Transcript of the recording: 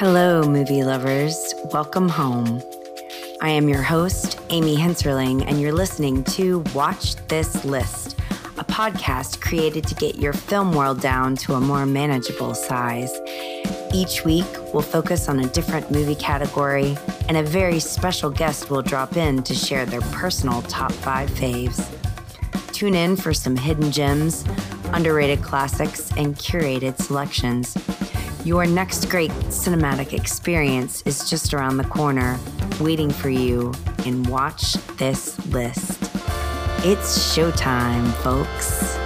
Hello, movie lovers. Welcome home. I am your host, Amy Henserling, and you're listening to Watch This List, a podcast created to get your film world down to a more manageable size. Each week, we'll focus on a different movie category, and a very special guest will drop in to share their personal top five faves. Tune in for some hidden gems, underrated classics, and curated selections. Your next great cinematic experience is just around the corner, waiting for you in Watch This List. It's showtime, folks.